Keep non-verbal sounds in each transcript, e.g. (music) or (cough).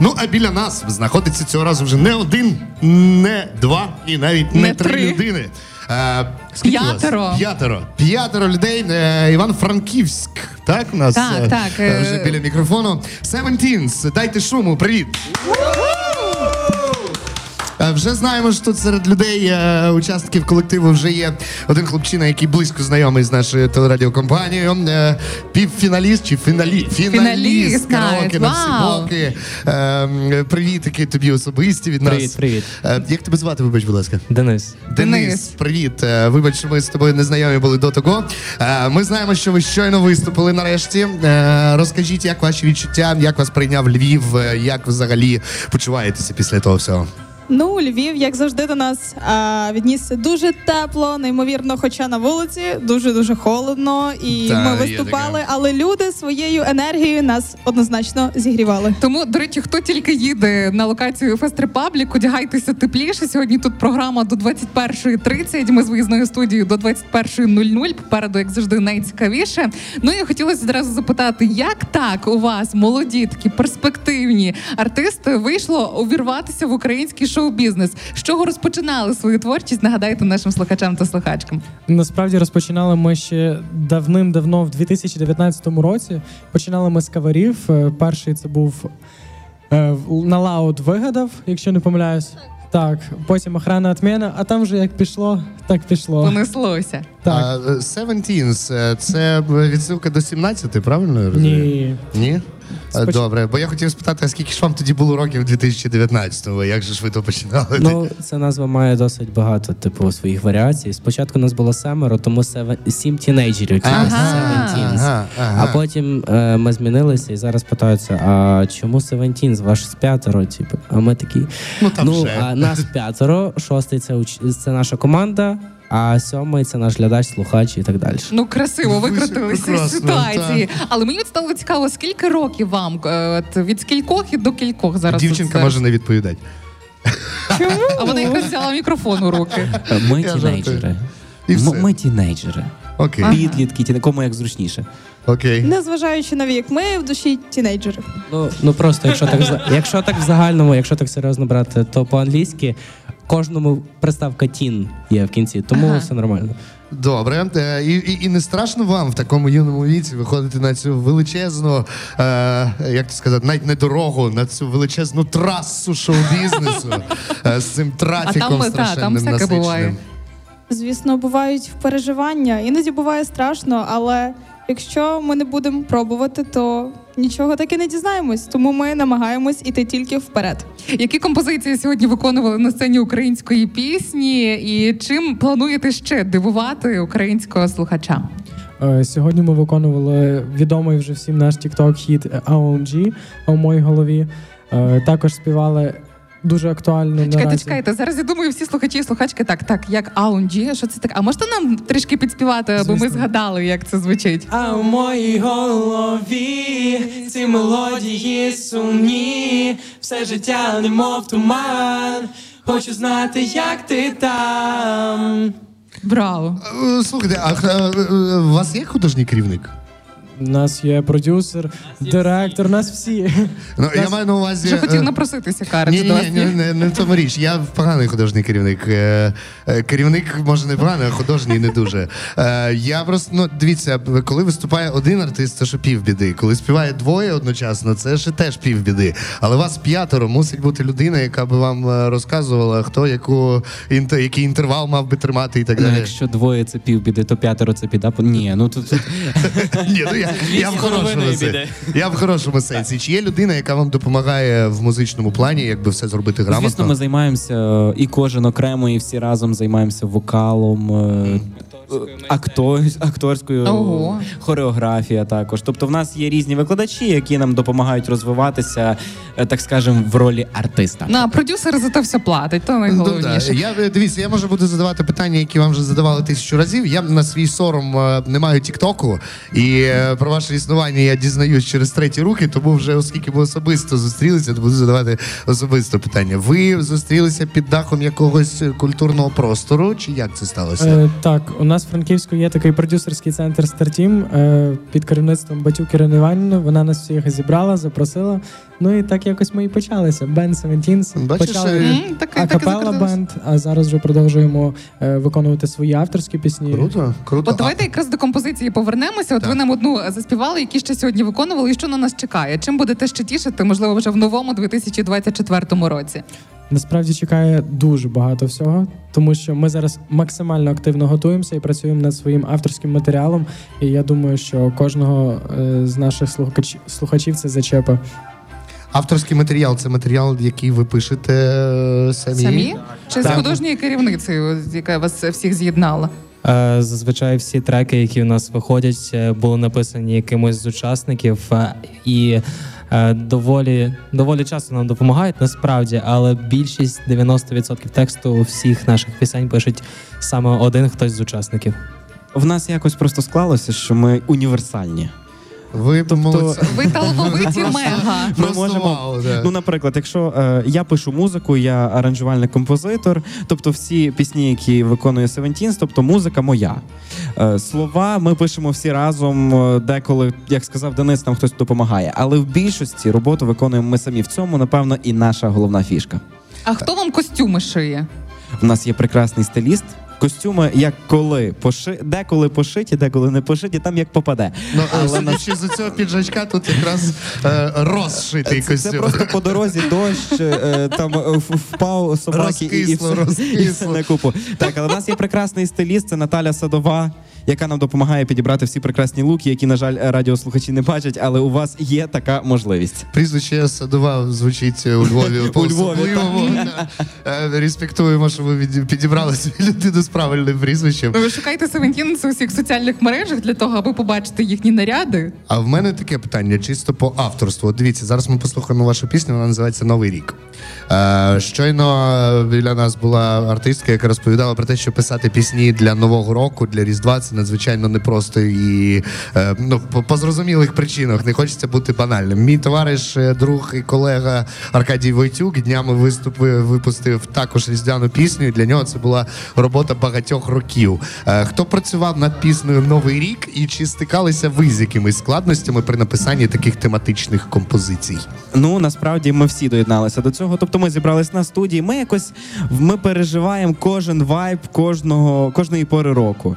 Ну, а біля нас знаходиться цього разу вже не один, не два і навіть не, Не три три. людини. Е, скільки вас? П'ятеро. П'ятеро. П'ятеро людей. Е, Іван-Франківськ. Так, у нас Так, е, так, е, е. вже біля мікрофону. Seventeens, дайте шуму, привіт. Е, Вже знаємо, що тут серед людей, е, учасників колективу, вже є один хлопчина, який близько знайомий з нашою телерадіокомпанією. Е, Півфіналіст чи фіналі... фіналіст караоке на всі боки. Е, м, Привітики тобі особисті від нас. привіт. Е, Як тебе звати, вибач, будь ласка? Денис. Денис, Денис. привіт. Вибач, що ми з тобою не знайомі були до того. Ми знаємо, що ви щойно виступили нарешті. Розкажіть, як ваші відчуття, як вас прийняв Львів, як взагалі почуваєтеся після того всього? Ну, Львів, як завжди, до нас а, віднісся дуже тепло, неймовірно, хоча на вулиці дуже дуже холодно, і Та, ми виступали, але люди своєю енергією нас однозначно зігрівали. Тому, до речі, хто тільки їде на локацію Fest Republic, одягайтеся тепліше. Сьогодні тут програма до 21.30. Ми з виїзною студією до 21.00. Попереду, як завжди, найцікавіше. Ну і хотілося одразу запитати, як так у вас, молоді, такі перспективні артисти, вийшло увірватися в український шоу-бізнес? З чого розпочинали свою творчість? Нагадайте нашим слухачам та слухачкам. Насправді розпочинали ми ще давним-давно, в 2019 році. Починали ми з каварів. Е, Перший це був е, на лаут вигадав, якщо не помиляюсь. Так, потім охрана отмена, а там вже як пішло, так пішло. Понеслося. Так. Е, це відсилка до 17, правильно я розумію? Ні. Ні? Споч- Добре, бо я хотів спитати, а скільки ж вам тоді було років у 2019-му? Як же ж ви то починали? Ну, ця назва має досить багато типу своїх варіацій. Спочатку нас було семеро, тому севен... сім тінейджерів, Ага. Ага, ага. А потім е, ми змінилися і зараз питаються: а чому Seventeens? Ваш з п'ятеро? Типу, а ми такі. Ну, там ну вже. а нас п'ятеро, шостий це уч... це наша команда, а сьомий це наш глядач, слухач і так далі. Ну, красиво викрутилися з ситуації. Але мені от стало цікаво, скільки років вам? Е, От, від скількох і до кількох зараз? Дівчинка може не відповідати. Чому? А вона якраз взяла мікрофон у руки. Ми тінейджери. М- Ми тінейджери. Окей, Підлітки, ті- кому як зручніше. окей. Незважаючи на вік, ми в душі тінейджери. Ну, ну просто якщо так якщо так в загальному, якщо так серйозно брати, то по-англійськи кожному приставка тін є в кінці, тому Ага. все нормально. Добре. Е, І, і, і не страшно вам в такому юному віці виходити на цю величезну, е, як це сказати, навіть не дорогу, на цю величезну трасу шоу-бізнесу е, з цим трафіком там, та, страшенним там всяке насиченим. буває. Звісно, бувають переживання. Іноді буває страшно, але якщо ми не будемо пробувати, то нічого таки не дізнаємось. Тому ми намагаємось іти тільки вперед. Які композиції сьогодні виконували на сцені української пісні, і чим плануєте ще дивувати українського слухача? Е, Сьогодні ми виконували відомий вже всім наш TikTok-хіт OMG у моїй голові. Е, Також співали дуже актуальну Чекайте, наразі. чекайте. Зараз я думаю, всі слухачі і слухачки так, так, OMG. Що це таке? А можете нам трішки підспівати, аби ми згадали, як це звучить? А у моїй голові ці мелодії сумні, все життя немов туман. Хочу знати, як ти там. Браво! Е, Слухайте, а е, е, у вас є художній керівник? У нас є продюсер, директор, нас всі. Ну, я маю на увазі. Вже е, хотів напроситися Карен. Ні, ні, ні, не, не в тому річ. Я поганий художній керівник. Е, е, Керівник може не поганий, а художній не дуже. Е, Я просто ну дивіться, коли виступає один артист, це ще півбіди. Коли співає двоє одночасно, це ще теж півбіди. Але вас п'ятеро мусить бути людина, яка би вам розказувала, хто яку який інтервал мав би тримати і так Ну, далі. якщо двоє це півбіди, то п'ятеро це піда. Ні, ну тут, тут (laughs) Ні, ну я, в хорошому сенсі. Я в хорошому сенсі. Чи є людина, яка вам допомагає в музичному плані, якби все зробити грамотно? звісно, ми займаємося е, і кожен окремо, і всі разом займаємося вокалом. Е, Актор, акторською Ого. хореографія також. Тобто, в нас є різні викладачі, які нам допомагають розвиватися, е, так скажемо, в ролі артиста. Ну, а продюсер за те все платить, то Ну, да. найголовніше. Я е, дивіться, я можу буду задавати питання, які вам вже задавали тисячу разів. Я на свій сором не маю тіктоку, і про ваше існування я дізнаюсь через треті руки. Тому вже, оскільки ми особисто зустрілися, то буду задавати особисто питання. Ви зустрілися під дахом якогось культурного простору, чи як це сталося? Е, Так, у нас нас в Франківську є такий продюсерський центр Star Team е, під керівництвом Батюк Ірини Іванівни. Вона нас всіх зібрала, запросила. Ну і так якось ми і почалися. Бенд 7teens. Почали е, акапелла бенд, а зараз вже продовжуємо е, виконувати свої авторські пісні. Круто, круто. От давайте якраз до композиції повернемося. От Так. ви нам одну заспівали, які ще сьогодні виконували, і що на нас чекає. Чим будете ще тішити, можливо, вже в новому 2024 році. Насправді чекає дуже багато всього, тому що ми зараз максимально активно готуємося і працюємо над своїм авторським матеріалом. І я думаю, що кожного е, з наших слухач... слухачів це зачепа. Авторський матеріал це матеріал, який ви пишете е, самі. Самі чи з художньою керівницею, яка вас всіх з'єднала? Е, Зазвичай всі треки, які у нас виходять, були написані якимось з учасників, і доволі, доволі часто нам допомагають насправді, але більшість 90% тексту всіх наших пісень пишуть саме один хтось з учасників. В нас якось просто склалося, що ми універсальні. Ви молодці. Ви талановиті мега. Ми можемо- Ну, наприклад, якщо е, я пишу музику, я аранжувальний композитор, тобто всі пісні, які виконує Севентінс, тобто музика моя. Е, слова ми пишемо всі разом, е, деколи, як сказав Денис, нам хтось допомагає. Але в більшості роботу виконуємо ми самі. В цьому, напевно, і наша головна фішка. А хто вам костюми шиє? У нас є прекрасний стиліст. Костюми, як коли поши... деколи пошиті, деколи не пошиті, там як попаде. Ну, Але судячи з цього піджачка, тут якраз е, розшитий Це, це костюм. просто по дорозі дощ, е, там е, впав собаки і, і, Розкисло, і все на купу. Так, але в нас є прекрасний стиліст, це Наталя Садова, яка нам допомагає підібрати всі прекрасні луки, які, на жаль, радіослухачі не бачать, але у вас є така можливість. Прізвище Садова звучить у Львові. (laughs) У Львові, по-особливому. Е, Респектуємо, що ви від- підібрали собі людину з правильним прізвищем. Ви шукаєте Севентінс у всіх соціальних мережах для того, аби побачити їхні наряди. А в мене таке питання, чисто по авторству. От Дивіться, зараз ми послухаємо вашу пісню, вона називається Новий рік. Е, щойно біля нас була артистка, яка розповідала про те, що писати пісні для Нового року, для Різдва це надзвичайно непросто і е, ну, по, зрозумілих причинах. Не хочеться бути банальним. Мій товариш, е, друг і колега Аркадій Войтюк днями виступив, випустив також різдвяну пісню. Для нього це була робота багатьох років. Е, хто працював над піснею Новий рік і чи стикалися ви з якимись складностями при написанні таких тематичних композицій? Ну насправді ми всі доєдналися до цього. Тобто ми зібрались на студії. Ми якось ми переживаємо кожен вайб кожного кожної пори року.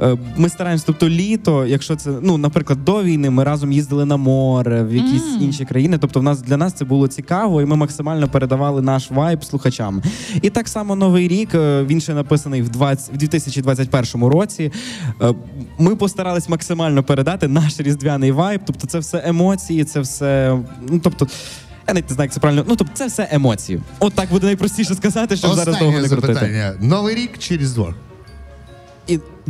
Е, Ми стараємось, тобто літо, якщо це ну, наприклад, до війни, ми разом їздили на море в якісь інші країни. Тобто, в нас для нас це було цікаво, і ми максимально передавали наш вайб слухачам. І так само новий рік е, він ще написаний в 20, в 2021 році. Е, Ми постарались максимально передати наш різдвяний вайб. Тобто, це все емоції, це все. Ну тобто. Я навіть не знаю, як це правильно. Ну тобто, це все емоції. От так буде найпростіше сказати, щоб зараз довго Останнє не крутити. запитання: Новий рік чи Різдво?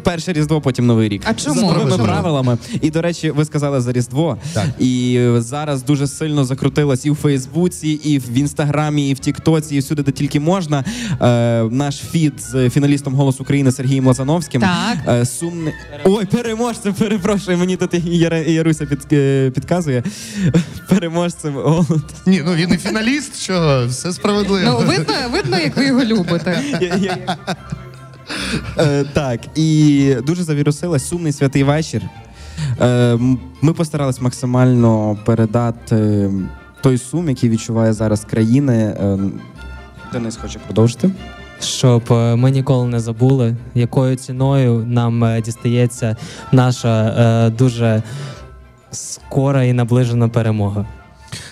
Перше різдво, потім новий рік. А чому? За новими правилами. І до речі, ви сказали за різдво. Так. І зараз дуже сильно закрутилось і в Фейсбуці, і в інстаграмі, і в Тіктоці, і всюди, де тільки можна. Е, наш фіт з фіналістом «Голос України» Сергієм Лазановським. Так. Е, сумний. Ой, переможцем, перепрошую. Мені тут Яра- Яруся під, е, підказує. Переможцем. Ні, ну він і фіналіст, що все справедливо. Ну видно, видно, як ви його любите. Я- я- Е, Так, і дуже завірусилась сумний святий вечір. Е, Ми постарались максимально передати той сум, який відчуває зараз країни. Е, Денис хоче продовжити. щоб ми ніколи не забули, якою ціною нам дістається наша дуже скора і наближена перемога.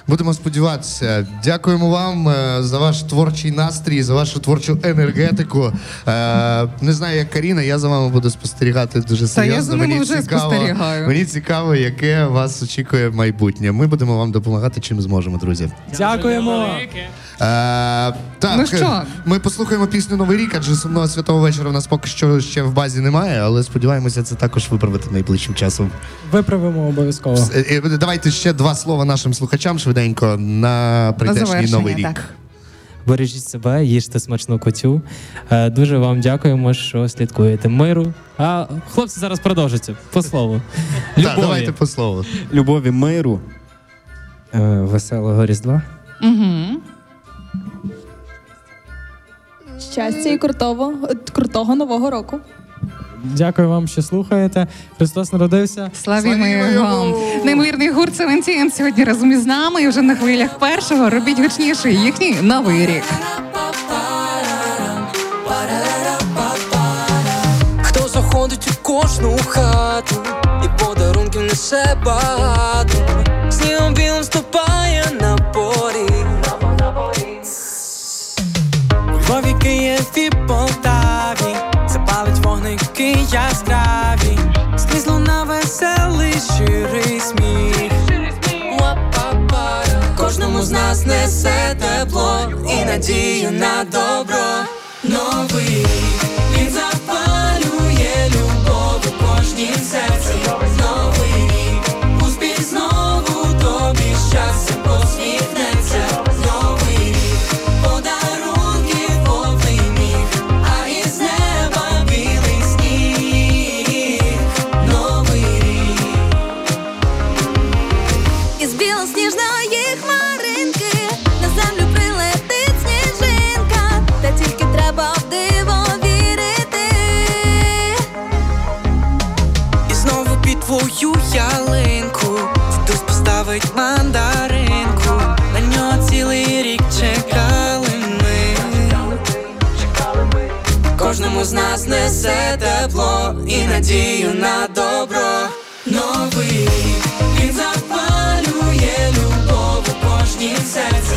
Будемо сподіватися. Дякуємо вам е, за ваш творчий настрій, за вашу творчу енергетику. Е, не знаю, як Каріна, я за вами буду спостерігати дуже Та я серйозно. за ними Мені вже цікаво, спостерігаю. Мені цікаво, яке вас очікує майбутнє. Ми будемо вам допомагати, чим зможемо, друзі. Дякуємо. Е, так, Ну що? ми послухаємо пісню Новий рік, адже сумного святого вечора у нас поки що ще в базі немає, але сподіваємося, це також виправити найближчим часом. Виправимо обов'язково. Е, е, Давайте ще два слова нашим слухачам швиденько на прийдешній новий рік. так. Бережіть себе, їжте смачну котю. Е, Дуже вам дякуємо, що слідкуєте миру. А хлопці зараз продовжаться по слову. Так, давайте по слову. Любові, миру. Е, Веселого Різдва. Угу. Щастя і крутого, крутого нового року. Дякую вам, що слухаєте. Христос народився. Славімо його. його! Неймовірний гурт Севентін сьогодні разом із нами і вже на хвилях першого робіть гучніше їхній новий рік. Хто заходить у кожну хату і подарунків несе багато, снігом білим ступає Львові, Києві, Полтаві запалить вогники яскраві, скрізь луна веселий щирий сміх. Кожному з нас несе тепло і надію на добро. З нас несе тепло і надію на добро. Новий він запалює любов у кожній серці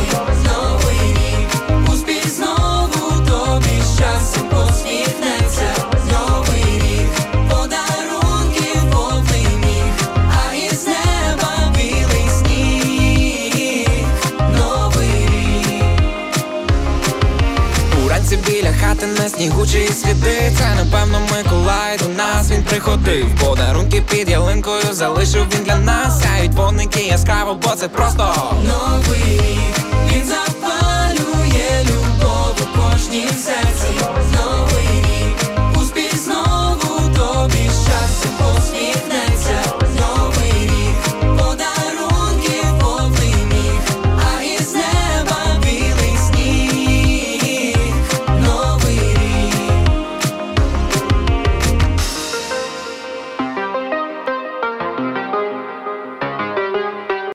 снігучі сліди Це напевно Миколай. До нас він приходив. Подарунки під ялинкою залишив він для нас. Сяють вогники яскраво, бо це просто Новий. Він за